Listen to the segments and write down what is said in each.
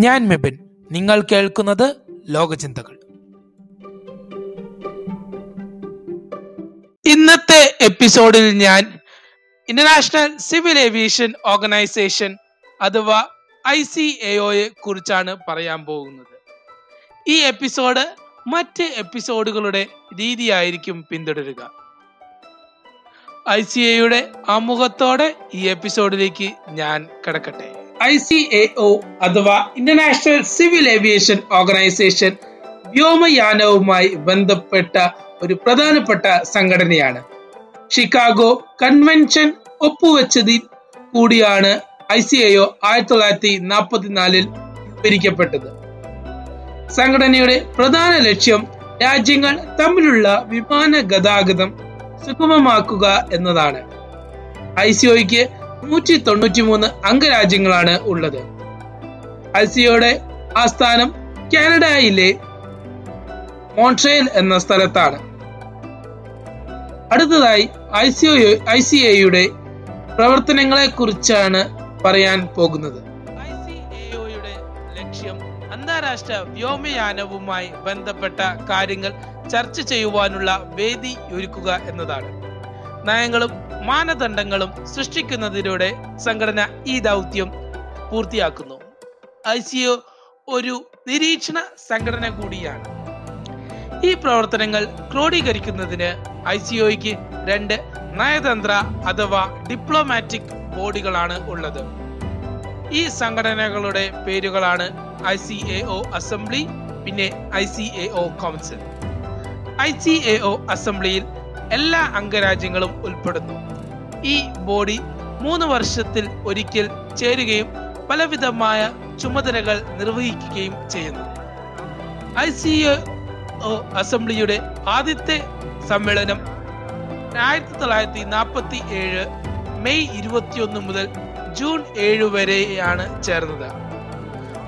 ഞാൻ മെബിൻ. നിങ്ങൾ കേൾക്കുന്നത് ലോകചിന്തകൾ. ഇന്നത്തെ എപ്പിസോഡിൽ ഞാൻ ഇന്റർനാഷണൽ സിവിൽ ഏവിയേഷൻ ഓർഗനൈസേഷൻ അഥവാ ഐ സി എഒയെ കുറിച്ചാണ് പറയാൻ പോകുന്നത്. ഈ എപ്പിസോഡ് മറ്റ് എപ്പിസോഡുകളുടെ രീതിയായിരിക്കും പിന്തുടരുക. ഐ സി എയുടെ ആമുഖത്തോടെ ഈ എപ്പിസോഡിലേക്ക് ഞാൻ കിടക്കട്ടെ. ഐ സി എ ഒ അഥവാ ഇന്റർനാഷണൽ സിവിൽ ഏവിയേഷൻ ഓർഗനൈസേഷൻ വ്യോമയാനവുമായി ബന്ധപ്പെട്ട ഒരു പ്രധാനപ്പെട്ട സംഘടനയാണ്. ഷിക്കാഗോ കൺവെൻഷൻ ഒപ്പുവെച്ചതിൽ കൂടിയാണ് ഐ സി എ ഒ ആയിരത്തി തൊള്ളായിരത്തി നാൽപ്പത്തിനാലിൽ വിവരിക്കപ്പെട്ടത് സംഘടനയുടെ പ്രധാന ലക്ഷ്യം രാജ്യങ്ങൾ തമ്മിലുള്ള വിമാന ഗതാഗതം സുഗമമാക്കുക എന്നതാണ്. ഐ സി ഒയ്ക്ക് നൂറ്റി തൊണ്ണൂറ്റി മൂന്ന് അംഗരാജ്യങ്ങളാണ് ഉള്ളത്. അൽസിയോടെ ആസ്ഥാനം കാനഡയിലെ മോൺട്രയൽ എന്ന സ്ഥലത്താണ്. അടുത്തതായി ഐ സി ഐ സി എയുടെ പ്രവർത്തനങ്ങളെ കുറിച്ചാണ് പറയാൻ പോകുന്നത്. ഐ സി എയുടെ ലക്ഷ്യം അന്താരാഷ്ട്ര വ്യോമയാനവുമായി ബന്ധപ്പെട്ട കാര്യങ്ങൾ ചർച്ച ചെയ്യുവാനുള്ള വേദി ഒരുക്കുക എന്നതാണ്. നയങ്ങളും മാനദണ്ഡങ്ങളും സൃഷ്ടിക്കുന്നതിലൂടെ സംഘടന ഈ ദൗത്യം പൂർത്തിയാക്കുന്നു. ഐ സി ഒ ഒരു നിരീക്ഷണ സംഘടന കൂടിയാണ്. ഈ പ്രവർത്തനങ്ങൾ ക്രോഡീകരിക്കുന്നതിന് ഐ സി ഒയ്ക്ക് രണ്ട് നയതന്ത്ര അഥവാ ഡിപ്ലോമാറ്റിക് ബോഡികളാണ് ഉള്ളത്. ഈ സംഘടനകളുടെ പേരുകളാണ് I C A O assembly പിന്നെ I C A O council. I C A O അസംബ്ലിയിൽ എല്ലാ അംഗരാജ്യങ്ങളും ഉൾപ്പെടുന്നു. ഈ ബോഡി മൂന്ന് വർഷത്തിൽ ഒരിക്കൽ ചേരുകയും പലവിധമായ ചുമതലകൾ നിർവഹിക്കുകയും ചെയ്യുന്നു. ഐ സി അസംബ്ലിയുടെ ആദ്യത്തെ സമ്മേളനം ആയിരത്തി തൊള്ളായിരത്തി നാൽപ്പത്തി ഏഴ് മെയ് ഇരുപത്തിയൊന്ന് മുതൽ ജൂൺ ഏഴ് വരെയാണ് ചേർന്നത്.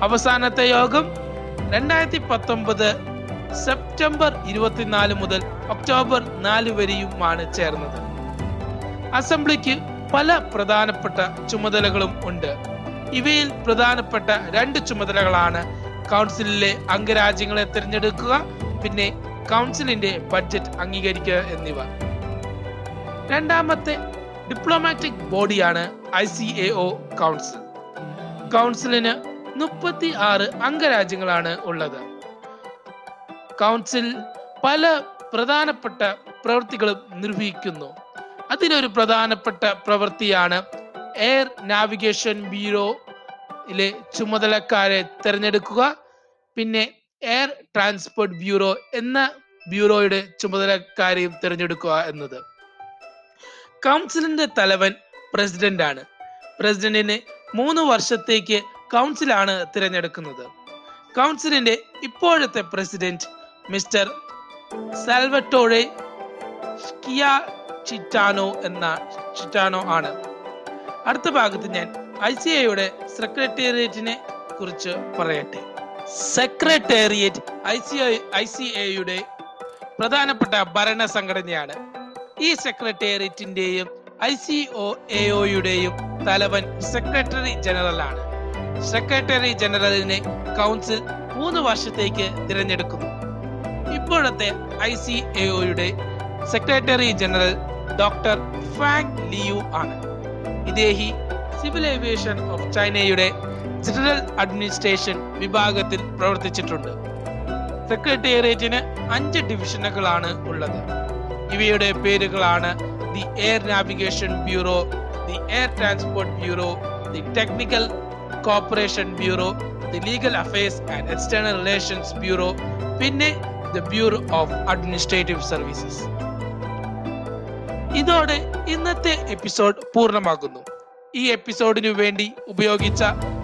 അവസാനത്തെ യോഗം രണ്ടായിരത്തി പത്തൊമ്പത് സെപ്റ്റംബർ ഇരുപത്തിനാല് മുതൽ ഒക്ടോബർ നാല് വരെയുമാണ് ചേർന്നത്. അസംബ്ലിക്ക് പല പ്രധാനപ്പെട്ട ചുമതലകളും ഉണ്ട്. ഇവയിൽ പ്രധാനപ്പെട്ട രണ്ട് ചുമതലകളാണ് കൗൺസിലിലെ അംഗരാജ്യങ്ങളെ തിരഞ്ഞെടുക്കുക പിന്നെ കൗൺസിലിന്റെ ബഡ്ജറ്റ് അംഗീകരിക്കുക എന്നിവ. രണ്ടാമത്തെ ഡിപ്ലോമാറ്റിക് ബോഡിയാണ് I C A O council. കൗൺസിലിന് മുപ്പത്തി ആറ് അംഗരാജ്യങ്ങളാണ് ഉള്ളത്. കൗൺസിൽ പല പ്രധാനപ്പെട്ട പ്രവൃത്തികളും നിർവഹിക്കുന്നു. അതിലൊരു പ്രധാനപ്പെട്ട പ്രവൃത്തിയാണ് എയർ നാവിഗേഷൻ ബ്യൂറോയിലെ ചുമതലക്കാരെ തിരഞ്ഞെടുക്കുക. പിന്നെ എയർ ട്രാൻസ്പോർട്ട് ബ്യൂറോ എന്ന ബ്യൂറോയുടെ ചുമതലക്കാരെയും തിരഞ്ഞെടുക്കുക എന്നത്. കൗൺസിലിന്റെ തലവൻ പ്രസിഡന്റ് ആണ്. പ്രസിഡന്റിന് മൂന്ന് വർഷത്തേക്ക് കൗൺസിലാണ് തിരഞ്ഞെടുക്കുന്നത്. കൗൺസിലിന്റെ ഇപ്പോഴത്തെ പ്രസിഡന്റ് മിസ്റ്റർ സാൽവറ്റോറെ ചിറ്റാനോ എന്ന ചിറ്റാനോ ആണ്. അടുത്ത ഭാഗത്ത് ഞാൻ ഐ സി ഐയുടെ സെക്രട്ടേറിയറ്റിനെ കുറിച്ച് പറയട്ടെ. Secretariat I C I C എയുടെ പ്രധാനപ്പെട്ട ഭരണസംഘടനയാണ്. ഈ സെക്രട്ടേറിയറ്റിന്റെയും ഐ സി ഒ എയുടെയും തലവൻ സെക്രട്ടറി ജനറൽ ആണ്. സെക്രട്ടറി ജനറലിനെ കൗൺസിൽ മൂന്ന് വർഷത്തേക്ക് തിരഞ്ഞെടുക്കുന്നു. ഇപ്പോഴത്തെ ഐ സി എയുടെ secretary general doctor Fang Liu ആണ്. ഇദ്ദേഹി സിവിൽ ഏവിയേഷൻ ഓഫ് ചൈനയുടെ ജനറൽ അഡ്മിനിസ്ട്രേഷൻ വിഭാഗത്തിൽ പ്രവർത്തിച്ചിട്ടുണ്ട്. സെക്രട്ടേറിയറ്റിന് അഞ്ച് ഡിവിഷനുകളാണ് ഉള്ളത്. ഇവയുടെ പേരുകളാണ് the air navigation bureau the air transport bureau the technical corporation bureau the legal affairs and external relations bureau പിന്നെ the bureau of administrative services. ഇതോടെ ഇന്നത്തെ എപ്പിസോഡ് പൂർണമാകുന്നു. ഈ എപ്പിസോഡിനു വേണ്ടി ഉപയോഗിച്ച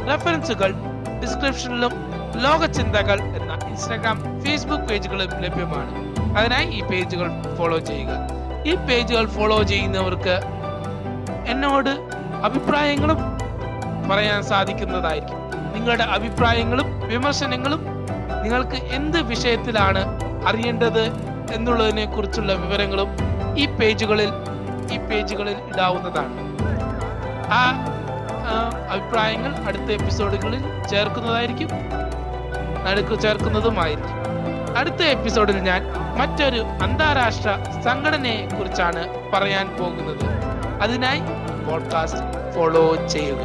റെഫറൻസുകൾ ഡിസ്ക്രിപ്ഷനിലും ലോക ചിന്തകൾ എന്ന ഇൻസ്റ്റാഗ്രാം ഫേസ്ബുക്ക് പേജുകളും ലഭ്യമാണ്. അതിനായി ഈ പേജുകൾ ഫോളോ ചെയ്യുക. ഈ പേജുകൾ ഫോളോ ചെയ്യുന്നവർക്ക് എന്നോട് അഭിപ്രായങ്ങളും പറയാൻ സാധിക്കുന്നതായിരിക്കും. നിങ്ങളുടെ അഭിപ്രായങ്ങളും വിമർശനങ്ങളും നിങ്ങൾക്ക് എന്ത് വിഷയത്തിലാണ് അറിയേണ്ടത് എന്നുള്ളതിനെ കുറിച്ചുള്ള വിവരങ്ങളും ഈ പേജുകളിൽ ഈ പേജുകളിൽ ഇടാവുന്നതാണ് ആ അഭിപ്രായങ്ങൾ അടുത്ത എപ്പിസോഡുകളിൽ ചേർക്കുന്നതായിരിക്കും നടുക്ക് ചേർക്കുന്നതുമായിരിക്കും. അടുത്ത എപ്പിസോഡിൽ ഞാൻ മറ്റൊരു അന്താരാഷ്ട്ര സംഘടനയെ കുറിച്ചാണ് പറയാൻ പോകുന്നത്. അതിനായി പോഡ്കാസ്റ്റ് ഫോളോ ചെയ്യുക.